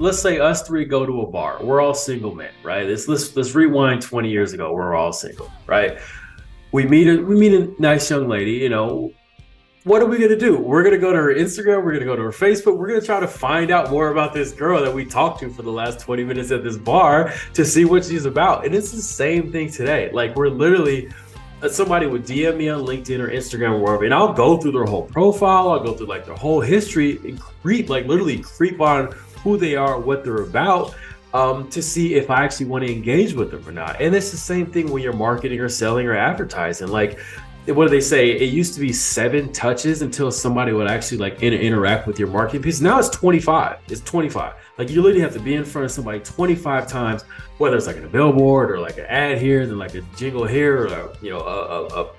let's say us three go to a bar. We're all single men, right? Let's let's let's rewind 20 years ago. We're all single, right? We meet a we meet a nice young lady, you know. What are we gonna do? We're gonna go to her Instagram, we're gonna go to her Facebook, we're gonna try to find out more about this girl that we talked to for the last 20 minutes at this bar to see what she's about. And it's the same thing today. Like we're literally uh, somebody would DM me on LinkedIn or Instagram or wherever, and I'll go through their whole profile. I'll go through like their whole history and creep, like literally creep on who they are, what they're about, um, to see if I actually want to engage with them or not. And it's the same thing when you're marketing or selling or advertising. Like, what do they say? It used to be seven touches until somebody would actually like inter- interact with your marketing piece. Now it's 25. It's 25. Like you literally have to be in front of somebody 25 times, whether it's like a billboard or like an ad here, then like a jingle here, or you know, a, a,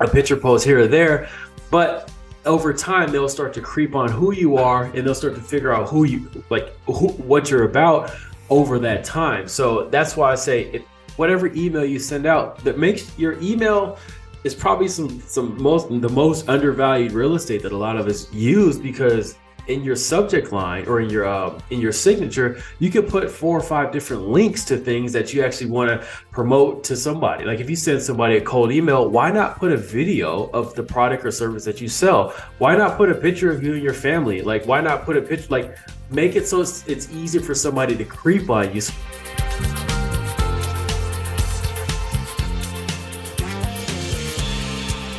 a picture post here or there. But over time, they'll start to creep on who you are, and they'll start to figure out who you like, who, what you're about over that time. So that's why I say, whatever email you send out, that makes your email is probably some some most the most undervalued real estate that a lot of us use because in your subject line or in your uh, in your signature, you can put four or five different links to things that you actually want to promote to somebody. Like if you send somebody a cold email, why not put a video of the product or service that you sell? Why not put a picture of you and your family? Like why not put a picture? Like make it so it's, it's easy for somebody to creep on you.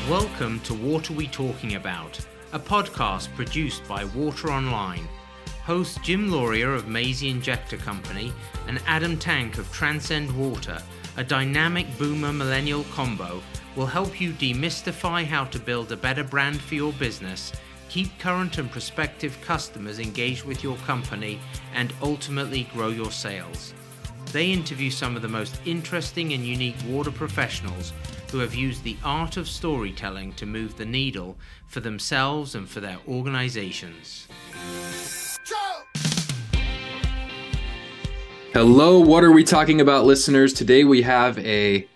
Welcome to What Are We Talking About? A podcast produced by Water Online. Hosts Jim Lauria of Mazzei Injector Company and Adam Tank of Transcend Water, a dynamic boomer millennial combo, will help you demystify how to build a better brand for your business, keep current and prospective customers engaged with your company, and ultimately grow your sales. They interview some of the most interesting and unique water professionals who have used the art of storytelling to move the needle for themselves and for their organizations. Hello, what are we talking about, listeners? Today we have a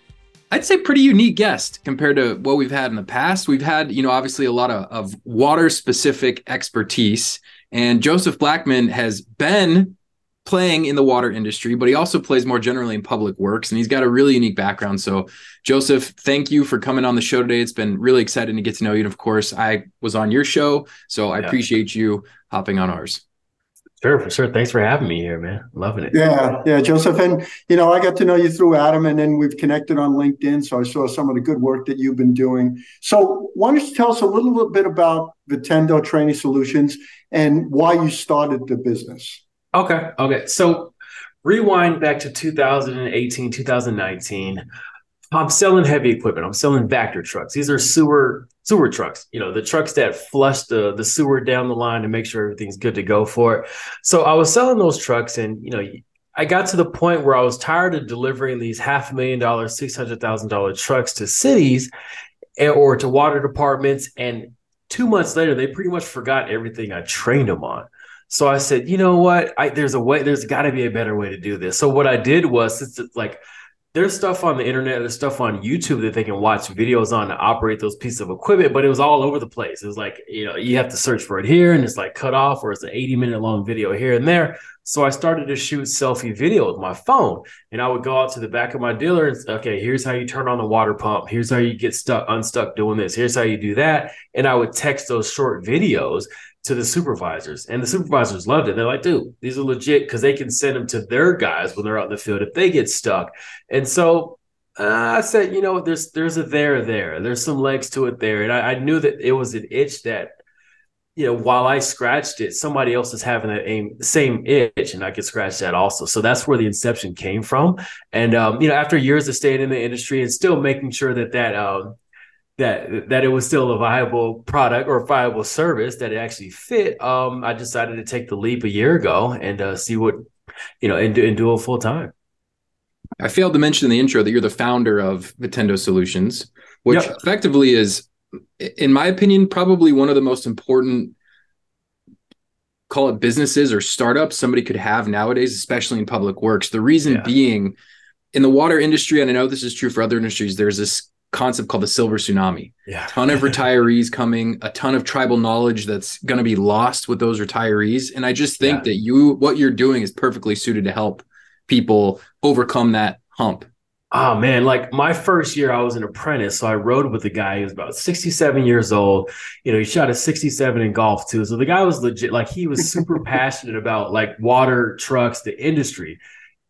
I'd say pretty unique guest compared to what we've had in the past. We've had, you know, obviously a lot of, of water specific expertise. And Joseph Blackman has been playing in the water industry, but he also plays more generally in public works and he's got a really unique background. So, Joseph, thank you for coming on the show today. It's been really exciting to get to know you. And of course, I was on your show, so I yeah. appreciate you hopping on ours. Sure, for sure. Thanks for having me here, man. Loving it. Yeah, yeah, Joseph. And you know, I got to know you through Adam, and then we've connected on LinkedIn. So I saw some of the good work that you've been doing. So why don't you tell us a little bit about Vitendo Training Solutions and why you started the business? Okay. Okay. So rewind back to 2018, 2019. I'm selling heavy equipment. I'm selling Vactor trucks. These are sewer sewer trucks. You know, the trucks that flush the the sewer down the line to make sure everything's good to go for it. So I was selling those trucks, and you know, I got to the point where I was tired of delivering these half a million dollar, six hundred thousand dollar trucks to cities eh, or to water departments, and two months later, they pretty much forgot everything I trained them on. So I said, you know what? I, there's a way. There's got to be a better way to do this. So what I did was, it's like there's stuff on the internet, there's stuff on YouTube that they can watch videos on to operate those pieces of equipment, but it was all over the place. It was like, you know, you have to search for it here and it's like cut off or it's an 80 minute long video here and there. So I started to shoot selfie video with my phone and I would go out to the back of my dealer and say, okay, here's how you turn on the water pump. Here's how you get stuck unstuck doing this. Here's how you do that. And I would text those short videos to the supervisors, and the supervisors loved it. They're like, dude, these are legit because they can send them to their guys when they're out in the field if they get stuck. And so uh, I said, you know, there's there's a there there. There's some legs to it there, and I, I, knew that it was an itch that, you know, while I scratched it, somebody else is having the same itch, and I could scratch that also. So that's where the inception came from. And um, you know, after years of staying in the industry and still making sure that that um, that that it was still a viable product or a viable service that it actually fit, um, I decided to take the leap a year ago and uh, see what you know and do, and do it full time. I failed to mention in the intro that you're the founder of Vitendo Solutions, which yep. effectively is, in my opinion, probably one of the most important call it businesses or startups somebody could have nowadays, especially in public works. The reason yeah. being in the water industry, and I know this is true for other industries, there's this concept called the silver tsunami. Yeah. A ton of retirees coming, a ton of tribal knowledge that's going to be lost with those retirees. And I just think yeah. that you, what you're doing is perfectly suited to help people overcome that hump. Oh man, like my first year, I was an apprentice. So I rode with a guy who was about 67 years old. You know, he shot a 67 in golf too. So the guy was legit, like he was super passionate about like water, trucks, the industry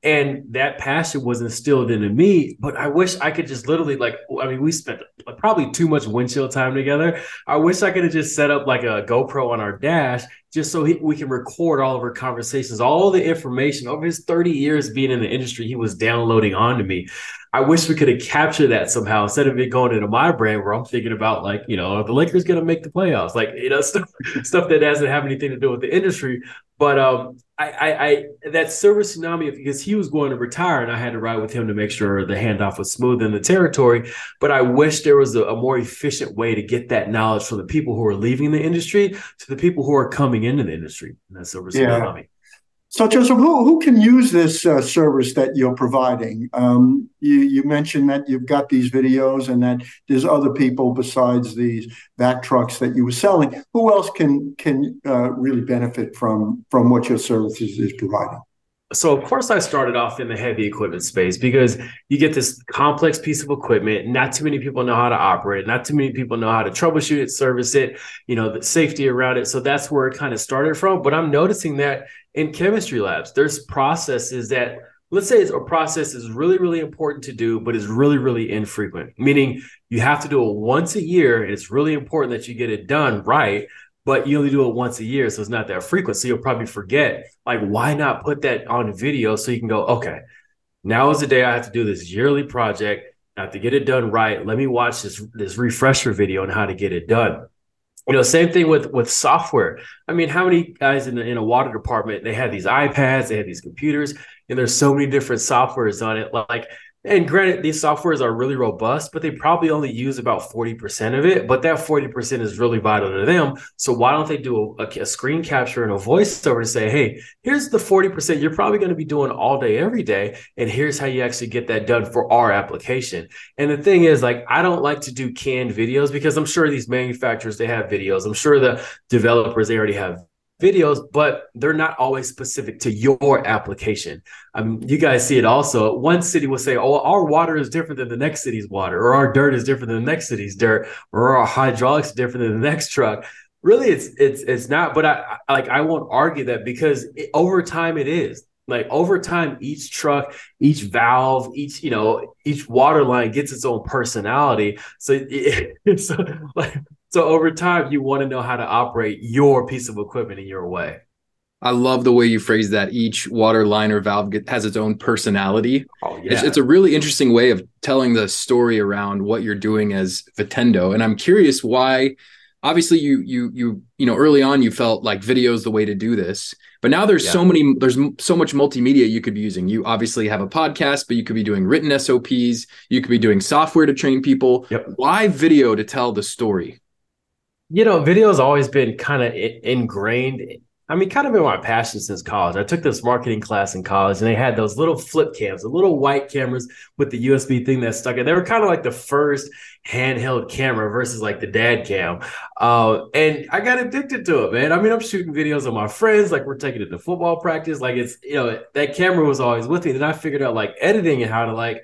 and that passion was instilled into me but i wish i could just literally like i mean we spent probably too much windshield time together. I wish i could have just set up like a gopro on our dash just so he, we can record all of our conversations all the information over his 30 years being in the industry he was downloading onto me. I wish we could have captured that somehow instead of it going into my brain where I'm thinking about like, you know, the Lakers going to make the playoffs, like, you know, stuff, stuff that doesn't have anything to do with the industry. But um, I, I, I that silver tsunami because he was going to retire and I had to ride with him to make sure the handoff was smooth in the territory. But I wish there was a, a more efficient way to get that knowledge from the people who are leaving the industry to the people who are coming into the industry. And that silver yeah. tsunami. So, Joseph, who, who can use this uh, service that you're providing? Um, you, you mentioned that you've got these videos and that there's other people besides these Vactor trucks that you were selling. Who else can can uh, really benefit from from what your services is providing? so of course I started off in the heavy equipment space because you get this complex piece of equipment. Not too many people know how to operate. Not too many people know how to troubleshoot it, service it, you know, the safety around it. So that's where it kind of started from. But I'm noticing that in chemistry labs, there's processes that let's say a process is really, really important to do, but is really, really infrequent, meaning you have to do it once a year. And it's really important that you get it done right but you only do it once a year, so it's not that frequent. So you'll probably forget. Like, why not put that on video so you can go, okay, now is the day I have to do this yearly project. I have to get it done right. Let me watch this this refresher video on how to get it done. You know, same thing with with software. I mean, how many guys in, the, in a water department they have these iPads, they have these computers, and there's so many different softwares on it. Like and granted, these softwares are really robust, but they probably only use about 40% of it. But that 40% is really vital to them. So why don't they do a, a screen capture and a voiceover to say, hey, here's the 40% you're probably going to be doing all day, every day. And here's how you actually get that done for our application. And the thing is, like, I don't like to do canned videos because I'm sure these manufacturers, they have videos. I'm sure the developers, they already have videos, but they're not always specific to your application. Um, you guys see it also. One city will say, "Oh, our water is different than the next city's water, or our dirt is different than the next city's dirt, or our hydraulics are different than the next truck." Really, it's it's it's not. But I, I like I won't argue that because it, over time it is like over time each truck each valve each you know each water line gets its own personality so it's like so over time, you want to know how to operate your piece of equipment in your way. I love the way you phrase that. Each water line or valve has its own personality. Oh, yeah. It's, it's, a really interesting way of telling the story around what you're doing as Vitendo. And I'm curious why. Obviously, you you you you know early on you felt like video is the way to do this, but now there's yeah. so many there's so much multimedia you could be using. You obviously have a podcast, but you could be doing written SOPs. You could be doing software to train people. Yep. Why video to tell the story? You know, video has always been kind of ingrained. I mean, kind of been my passion since college. I took this marketing class in college, and they had those little flip cams, the little white cameras with the USB thing that stuck in. They were kind of like the first handheld camera versus like the dad cam. Uh, and I got addicted to it, man. I mean, I'm shooting videos of my friends, like we're taking it to football practice. Like it's, you know, that camera was always with me. Then I figured out like editing and how to like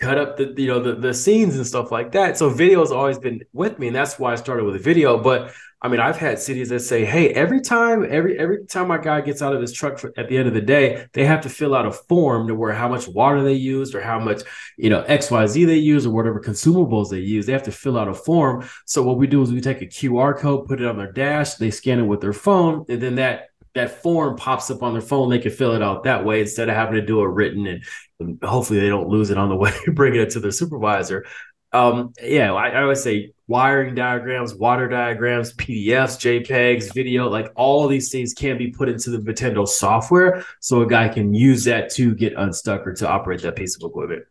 cut up the you know the, the scenes and stuff like that. So video has always been with me and that's why i started with a video. But i mean i've had cities that say hey every time every every time my guy gets out of his truck for, at the end of the day they have to fill out a form to where how much water they used or how much you know xyz they use or whatever consumables they use they have to fill out a form. So what we do is we take a qr code put it on their dash they scan it with their phone and then that that form pops up on their phone, they can fill it out that way instead of having to do a written and, and hopefully they don't lose it on the way, bringing it to their supervisor. Um, yeah, I, I would say wiring diagrams, water diagrams, PDFs, JPEGs, video, like all these things can be put into the Vitendo software so a guy can use that to get unstuck or to operate that piece of equipment.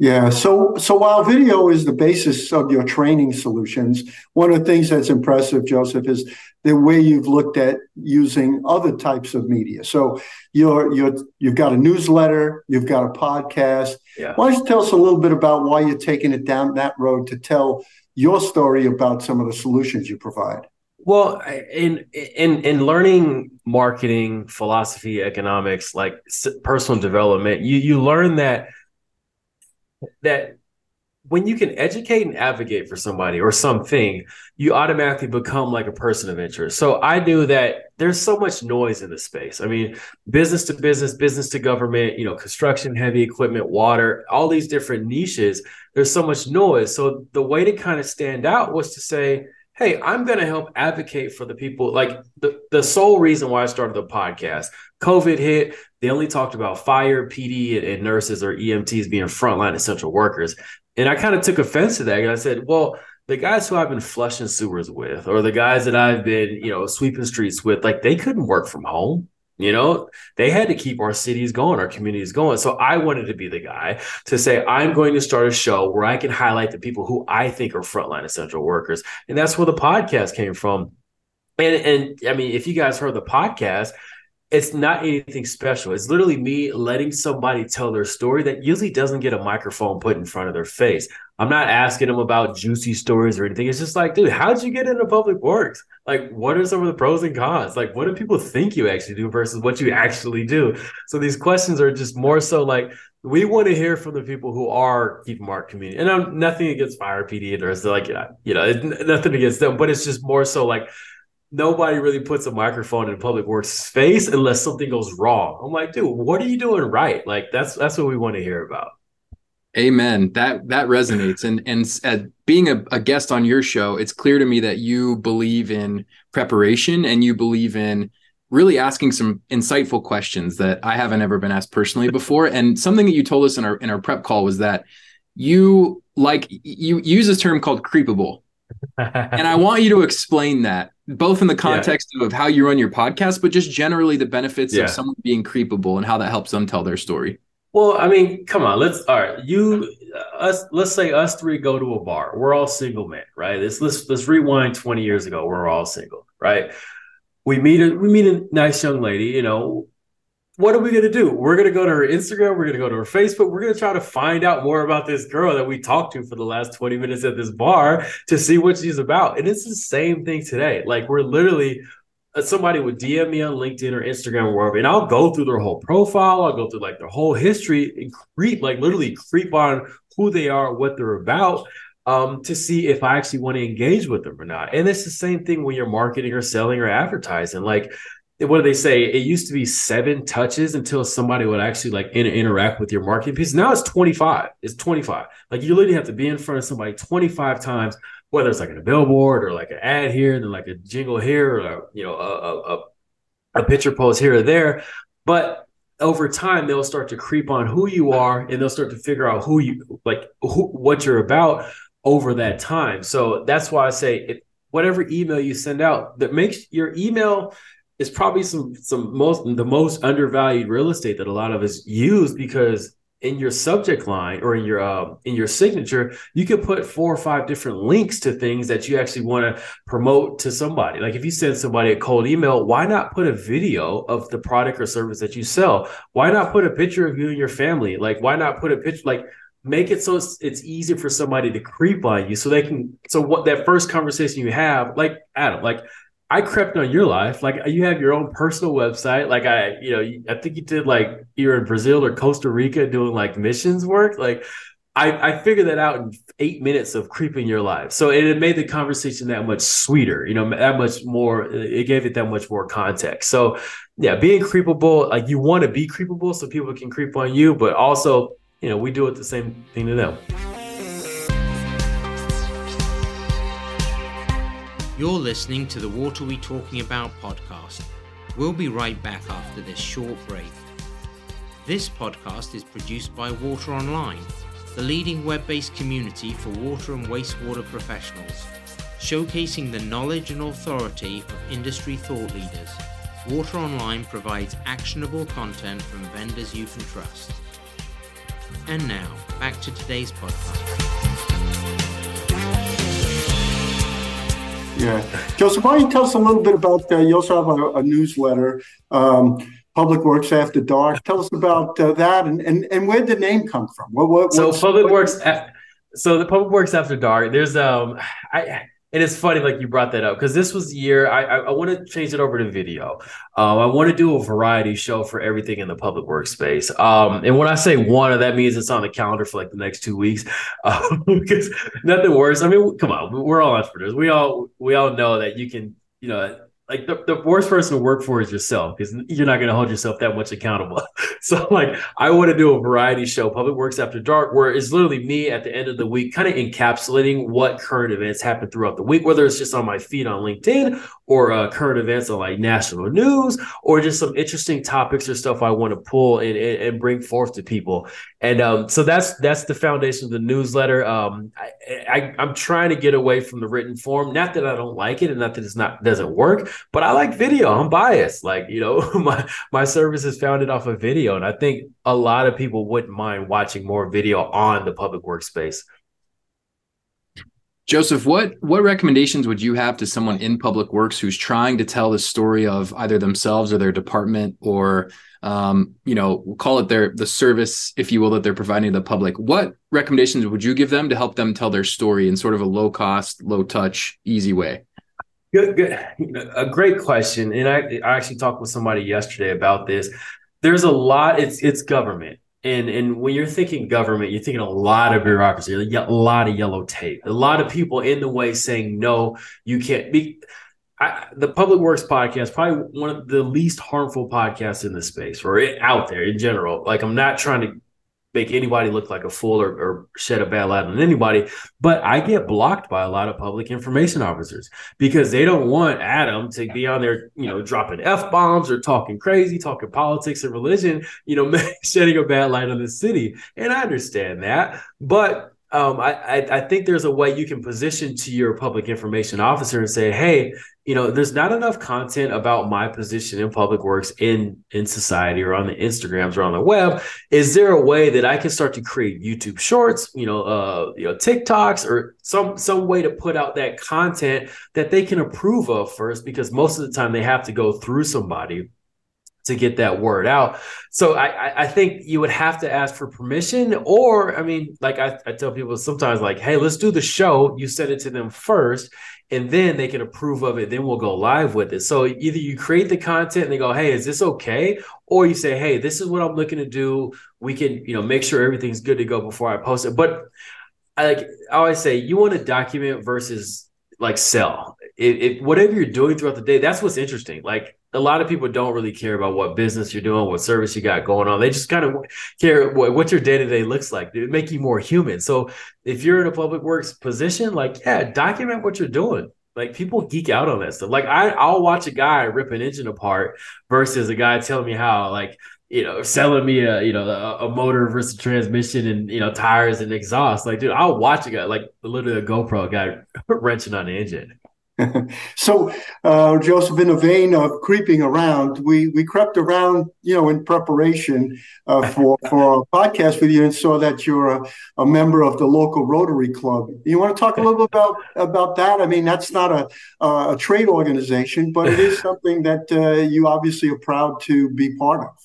Yeah. So, so while video is the basis of your training solutions, one of the things that's impressive, Joseph, is the way you've looked at using other types of media. So you're you're you've got a newsletter, you've got a podcast. Yeah. Why don't you tell us a little bit about why you're taking it down that road to tell your story about some of the solutions you provide? Well, in in in learning marketing, philosophy, economics, like personal development, you you learn that that when you can educate and advocate for somebody or something, you automatically become like a person of interest. So I knew that there's so much noise in the space. I mean, business to business, business to government, you know, construction, heavy equipment, water, all these different niches. There's so much noise. So the way to kind of stand out was to say, hey, I'm going to help advocate for the people. Like the, the sole reason why I started the podcast, COVID hit. They only talked about fire, PD, and, and nurses or EMTs being frontline essential workers. And I kind of took offense to that. And I said, well, the guys who I've been flushing sewers with, or the guys that I've been, you know, sweeping streets with, like they couldn't work from home. You know, they had to keep our cities going, our communities going. So I wanted to be the guy to say, I'm going to start a show where I can highlight the people who I think are frontline essential workers. And that's where the podcast came from. And, and I mean, if you guys heard the podcast, it's not anything special. It's literally me letting somebody tell their story that usually doesn't get a microphone put in front of their face. I'm not asking them about juicy stories or anything. It's just like, dude, how'd you get into public works? Like, what are some of the pros and cons? Like, what do people think you actually do versus what you actually do? So these questions are just more so like, we want to hear from the people who are keeping our community. And I'm nothing against fire PD or like, you know, nothing against them, but it's just more so like, nobody really puts a microphone in public works face unless something goes wrong. I'm like, dude, what are you doing right? Like that's that's what we want to hear about. Amen. That that resonates. And and uh, being a, a guest on your show, it's clear to me that you believe in preparation and you believe in really asking some insightful questions that I haven't ever been asked personally before. And something that you told us in our in our prep call was that you like you use a term called creepable. and I want you to explain that both in the context yeah. of how you run your podcast, but just generally the benefits yeah. of someone being creepable and how that helps them tell their story. Well, I mean, come on, let's all right. You us let's say us three go to a bar. We're all single men, right? Let's let's let's rewind 20 years ago. We're all single, right? We meet a we meet a nice young lady, you know, what are we going to do? We're going to go to her Instagram. We're going to go to her Facebook. We're going to try to find out more about this girl that we talked to for the last 20 minutes at this bar to see what she's about. And it's the same thing today. Like we're literally uh, somebody would DM me on LinkedIn or Instagram or wherever, and I'll go through their whole profile. I'll go through like their whole history and creep, like literally creep on who they are, what they're about. Um, to see if I actually want to engage with them or not. And it's the same thing when you're marketing or selling or advertising. Like what do they say? It used to be seven touches until somebody would actually like inter- interact with your marketing piece. Now it's 25. It's 25. Like you literally have to be in front of somebody 25 times, whether it's like a billboard or like an ad here, and then like a jingle here, or uh, you know, a, a, a picture post here or there. But over time, they'll start to creep on who you are, and they'll start to figure out who you like, who, what you're about over that time. So that's why I say, if, whatever email you send out, that makes your email is probably some some most the most undervalued real estate that a lot of us use because in your subject line or in your uh, in your signature, you can put four or five different links to things that you actually want to promote to somebody. Like if you send somebody a cold email, why not put a video of the product or service that you sell? Why not put a picture of you and your family? Like why not put a picture like make it so it's, it's easy for somebody to creep on you so they can so what that first conversation you have like adam like I crept on your life. Like you have your own personal website. Like I, you know, I think you did like you're in Brazil or Costa Rica doing like missions work. Like I, I figured that out in eight minutes of creeping your life. So it, it made the conversation that much sweeter, you know, that much more, it gave it that much more context. So yeah, being creepable, like you want to be creepable so people can creep on you, but also, you know, we do it the same thing to them. You're listening to the What Are We Talking About podcast. We'll be right back after this short break. This podcast is produced by Water Online, the leading web based community for water and wastewater professionals, showcasing the knowledge and authority of industry thought leaders. Water Online provides actionable content from vendors you can trust. And now, back to today's podcast. Yeah. Joseph, why don't you tell us a little bit about, uh, you also have a, a newsletter, um, Public Works After Dark. Tell us about uh, that and, and, and where did the name come from? What, what, so Public Works, so the Public Works After Dark, there's, um, I, and it's funny like you brought that up because this was the year I, I, I want to change it over to video. Um, I want to do a variety show for everything in the public workspace. Um, and when I say one, that means it's on the calendar for like the next two weeks um, because nothing worse. I mean, come on, we're all entrepreneurs. We all we all know that you can you know like the, the worst person to work for is yourself because you're not going to hold yourself that much accountable. so like I want to do a variety show, Public Works After Dark, where it's literally me at the end of the week, kind of encapsulating what current events happen throughout the week, whether it's just on my feed on LinkedIn or uh, current events on like national news or just some interesting topics or stuff I want to pull and, and, and bring forth to people. And um, so that's that's the foundation of the newsletter. Um, I, I, am trying to get away from the written form. Not that I don't like it, and not that it's not doesn't work, but I like video. I'm biased. Like you know, my my service is founded off of video, and I think a lot of people wouldn't mind watching more video on the public workspace. Joseph, what what recommendations would you have to someone in public works who's trying to tell the story of either themselves or their department, or um, you know, we'll call it their the service, if you will, that they're providing to the public? What recommendations would you give them to help them tell their story in sort of a low cost, low touch, easy way? Good, good, a great question. And I, I actually talked with somebody yesterday about this. There's a lot. It's it's government and and when you're thinking government, you're thinking a lot of bureaucracy, a lot of yellow tape, a lot of people in the way saying no, you can't be. I, the Public Works podcast, probably one of the least harmful podcasts in the space or out there in general. Like I'm not trying to make anybody look like a fool or, or, shed a bad light on anybody. But I get blocked by a lot of public information officers because they don't want Adam to be on there, you know, dropping F bombs or talking crazy, talking politics and religion, you know, shedding a bad light on the city. And I understand that. But um, I, I think there's a way you can position to your public information officer and say, hey, you know, there's not enough content about my position in public works in in society or on the Instagrams or on the web. Is there a way that I can start to create YouTube shorts, you know, uh, you know, TikToks or some some way to put out that content that they can approve of first? Because most of the time they have to go through somebody to get that word out. So I, I think you would have to ask for permission, or I mean, like I, I tell people sometimes, like, hey, let's do the show. You send it to them first, and then they can approve of it. Then we'll go live with it. So either you create the content and they go, hey, is this okay? Or you say, hey, this is what I'm looking to do. We can, you know, make sure everything's good to go before I post it. But I like I always say, you want to document versus like sell. It, it, whatever you're doing throughout the day, that's what's interesting. Like a lot of people don't really care about what business you're doing, what service you got going on. They just kind of care what, what your day to day looks like. It make you more human. So if you're in a public works position, like yeah, document what you're doing. Like people geek out on that stuff. Like I, I'll watch a guy rip an engine apart versus a guy telling me how like you know selling me a you know a, a motor versus transmission and you know tires and exhaust. Like dude, I'll watch a guy like literally a GoPro guy wrenching on the engine. so, uh, Joseph, in a vein of creeping around, we we crept around, you know, in preparation uh, for for a podcast with you, and saw that you're a, a, member of the local Rotary Club. You want to talk a little bit about about that? I mean, that's not a a trade organization, but it is something that uh, you obviously are proud to be part of.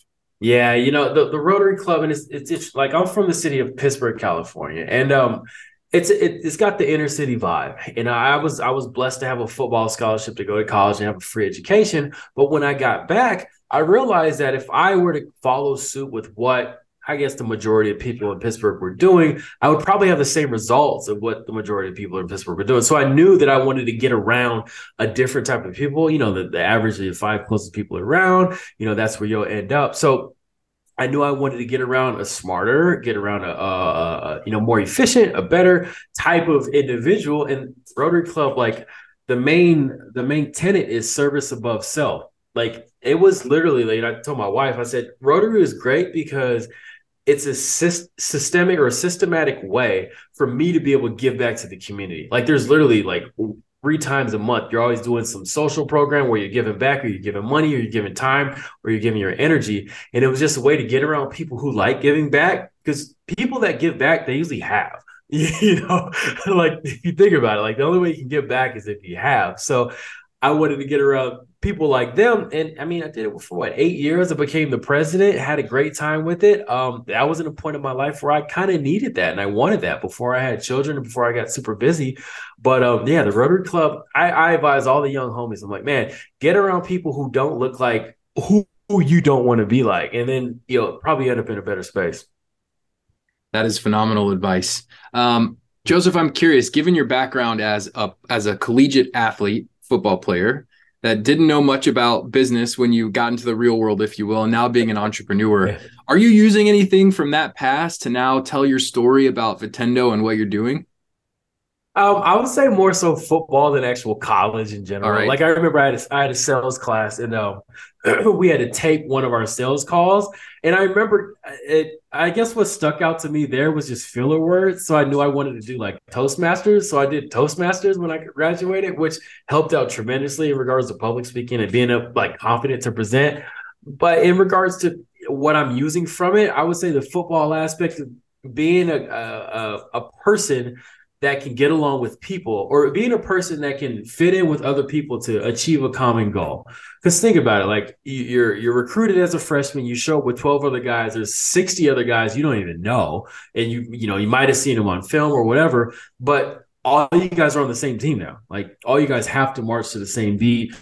Yeah, you know the, the Rotary Club, and it's, it's, it's like I'm from the city of Pittsburgh, California, and um, it's it, has got the inner city vibe. And I was I was blessed to have a football scholarship to go to college and have a free education. But when I got back I realized that if I were to follow suit with what I guess the majority of people in Pittsburgh were doing I would probably have the same results of what the majority of people in Pittsburgh were doing. So I knew that I wanted to get around a different type of people you know the, the average of the five closest people around you know that's where you'll end up. So I knew I wanted to get around a smarter, get around a, a, a, you know more efficient, a better type of individual. And Rotary Club, like the main the main tenant is service above self. Like it was literally like I told my wife, I said Rotary is great because it's a systemic or a systematic way for me to be able to give back to the community. Like there's literally like three times a month. You're always doing some social program where you're giving back or you're giving money or you're giving time or you're giving your energy. And it was just a way to get around people who like giving back because people that give back, they usually have. You know, like if you think about it, like the only way you can give back is if you have. So I wanted to get around people like them. And I mean, I did it for what, eight years? I became the president, had a great time with it. Um, that was in a point in my life where I kind of needed that and I wanted that before I had children and before I got super busy. But um, yeah, the Rotary Club, I, I advise all the young homies, I'm like, man, get around people who don't look like who, who you don't want to be like. And then you'll probably end up in a better space. That is phenomenal advice. Um, Joseph, I'm curious, given your background as a as a collegiate athlete, football player that didn't know much about business when you got into the real world, if you will, and now being an entrepreneur, yeah. are you using anything from that past to now tell your story about Vitendo and what you're doing? Um, I would say more so football than actual college in general. Right. Like I remember I had a, I had a sales class and um, we had to tape one of our sales calls, and I remember it. I guess what stuck out to me there was just filler words. So I knew I wanted to do like Toastmasters. So I did Toastmasters when I graduated, which helped out tremendously in regards to public speaking and being a, like confident to present. But in regards to what I'm using from it, I would say the football aspect of being a, a, a person that can get along with people or being a person that can fit in with other people to achieve a common goal. Because think about it like you're you're recruited as a freshman you show up with 12 other guys there's 60 other guys you don't even know and you you know you might have seen them on film or whatever but all you guys are on the same team now. Like all you guys have to march to the same beat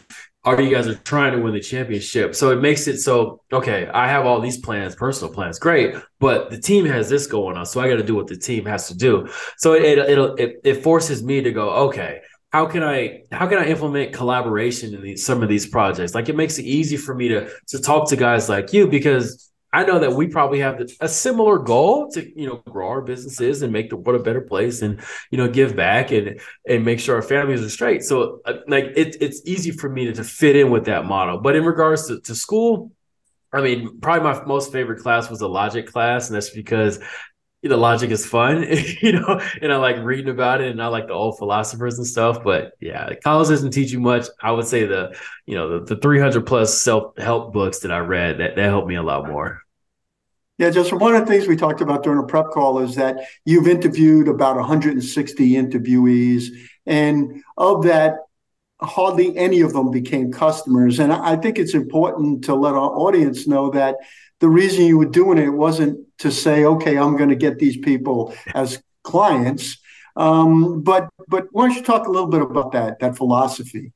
or you guys are trying to win the championship. So it makes it so okay, I have all these plans, personal plans, great, but the team has this going on, so I got to do what the team has to do. So it it it, it forces me to go, okay, how can I how can I implement collaboration in these, some of these projects? Like it makes it easy for me to to talk to guys like you because I know that we probably have a similar goal to you know grow our businesses and make the world a better place and you know give back and and make sure our families are straight. So uh, like it, it's easy for me to, to fit in with that model. But in regards to, to school, I mean, probably my most favorite class was a logic class, and that's because know, logic is fun, you know, and I like reading about it and I like the old philosophers and stuff. But yeah, college doesn't teach you much. I would say the, you know, the, the 300 plus self help books that I read that, that helped me a lot more. Yeah, just one of the things we talked about during a prep call is that you've interviewed about 160 interviewees, and of that, hardly any of them became customers. And I think it's important to let our audience know that the reason you were doing it wasn't to say, okay, I'm going to get these people as clients. Um, but but why don't you talk a little bit about that that philosophy?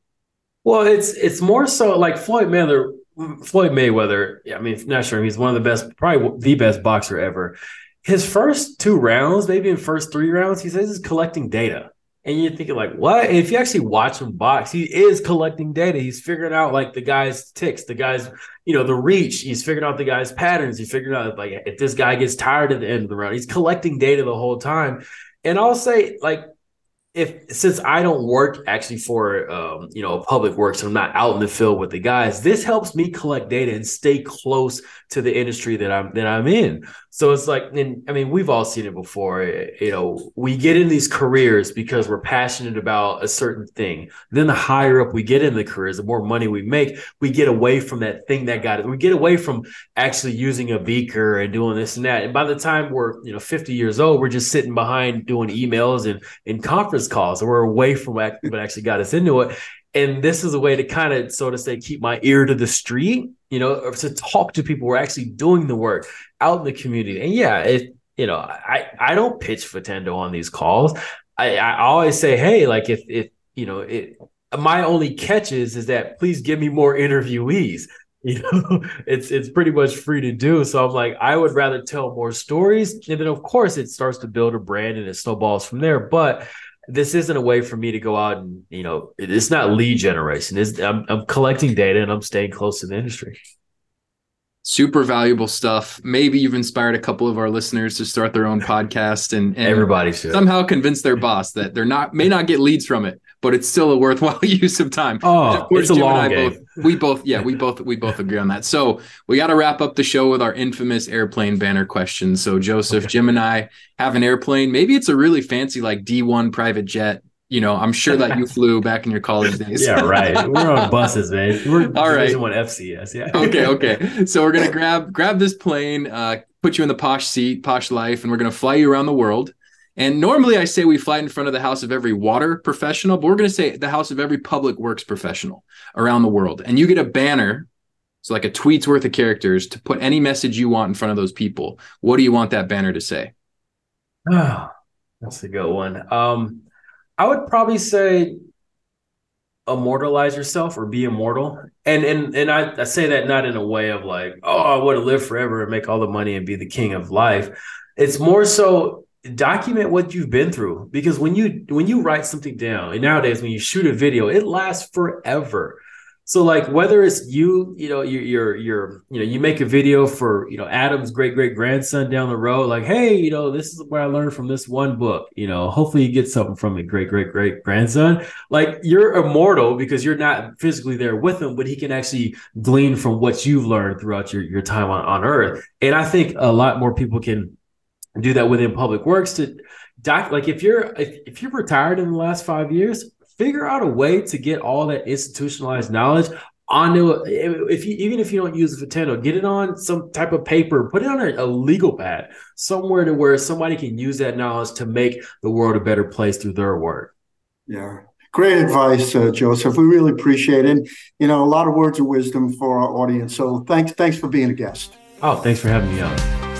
Well, it's it's more so like Floyd Mayweather. Floyd Mayweather. I mean, not sure he's one of the best, probably the best boxer ever. His first two rounds, maybe in first three rounds, he says he's collecting data. And you're thinking like, what? And if you actually watch him box, he is collecting data. He's figuring out like the guy's ticks, the guy's, you know, the reach. He's figuring out the guy's patterns. He's figuring out like if this guy gets tired at the end of the round. He's collecting data the whole time. And I'll say like if since I don't work actually for um, you know public works, I'm not out in the field with the guys. This helps me collect data and stay close to the industry that I'm that I'm in. So it's like, and I mean, we've all seen it before. You know, we get in these careers because we're passionate about a certain thing. Then the higher up we get in the careers, the more money we make, we get away from that thing that got it. We get away from actually using a beaker and doing this and that. And by the time we're you know 50 years old, we're just sitting behind doing emails and in conference calls, and we're away from what actually got us into it. And this is a way to kind of so to say keep my ear to the street you know to talk to people who are actually doing the work out in the community. And yeah it you know i i don't pitch Vitendo on these calls. I i always say hey like if if you know it my only catch is is that please give me more interviewees. You know it's it's pretty much free to do. So i'm like i would rather tell more stories. And then of course it starts to build a brand and it snowballs from there. But this isn't a way for me to go out and you know it's not lead generation. It's, I'm, I'm collecting data and i'm staying close to the industry. Super valuable stuff. Maybe you've inspired a couple of our listeners to start their own podcast and, and everybody should. somehow convince their boss that they're not may not get leads from it but it's still a worthwhile use of time. Oh, it's a Jim long game. Both, we both, yeah, we both, we both agree on that. So we got to wrap up the show with our infamous airplane banner question. So Joseph, okay. Jim, and I have an airplane. Maybe it's a really fancy, like D1 private jet. You know, I'm sure that you flew back in your college days. yeah, right. We're on buses, man. We're all right. One FCS, yeah. okay, okay. So we're gonna grab grab this plane, uh, put you in the posh seat, posh life, and we're gonna fly you around the world And normally I say we fly in front of the house of every water professional, but we're going to say the house of every public works professional around the world. And you get a banner, it's like a tweet's worth of characters to put any message you want in front of those people. What do you want that banner to say? Oh, that's a good one. Um, I would probably say immortalize yourself or be immortal. And and and I, I say that not in a way of like, oh, I want to live forever and make all the money and be the king of life. It's more so document what you've been through because when you when you write something down and nowadays when you shoot a video it lasts forever. So like whether it's you you know you're, you're you're you know you make a video for you know adam's great great grandson down the road like hey you know this is what i learned from this one book you know hopefully you get something from it great great great grandson. Like you're immortal because you're not physically there with him but he can actually glean from what you've learned throughout your, your time on, on earth. And i think a lot more people can do that within public works to doc like if you're if, if you're retired in the last five years figure out a way to get all that institutionalized knowledge onto if you even if you don't use a Vitendo, get it on some type of paper, put it on a, a, legal pad somewhere to where somebody can use that knowledge to make the world a better place through their work. Yeah. Great advice, uh, Joseph. We really appreciate it. And, you know, a lot of words of wisdom for our audience. So thanks, thanks for being a guest. Oh, thanks for having me on.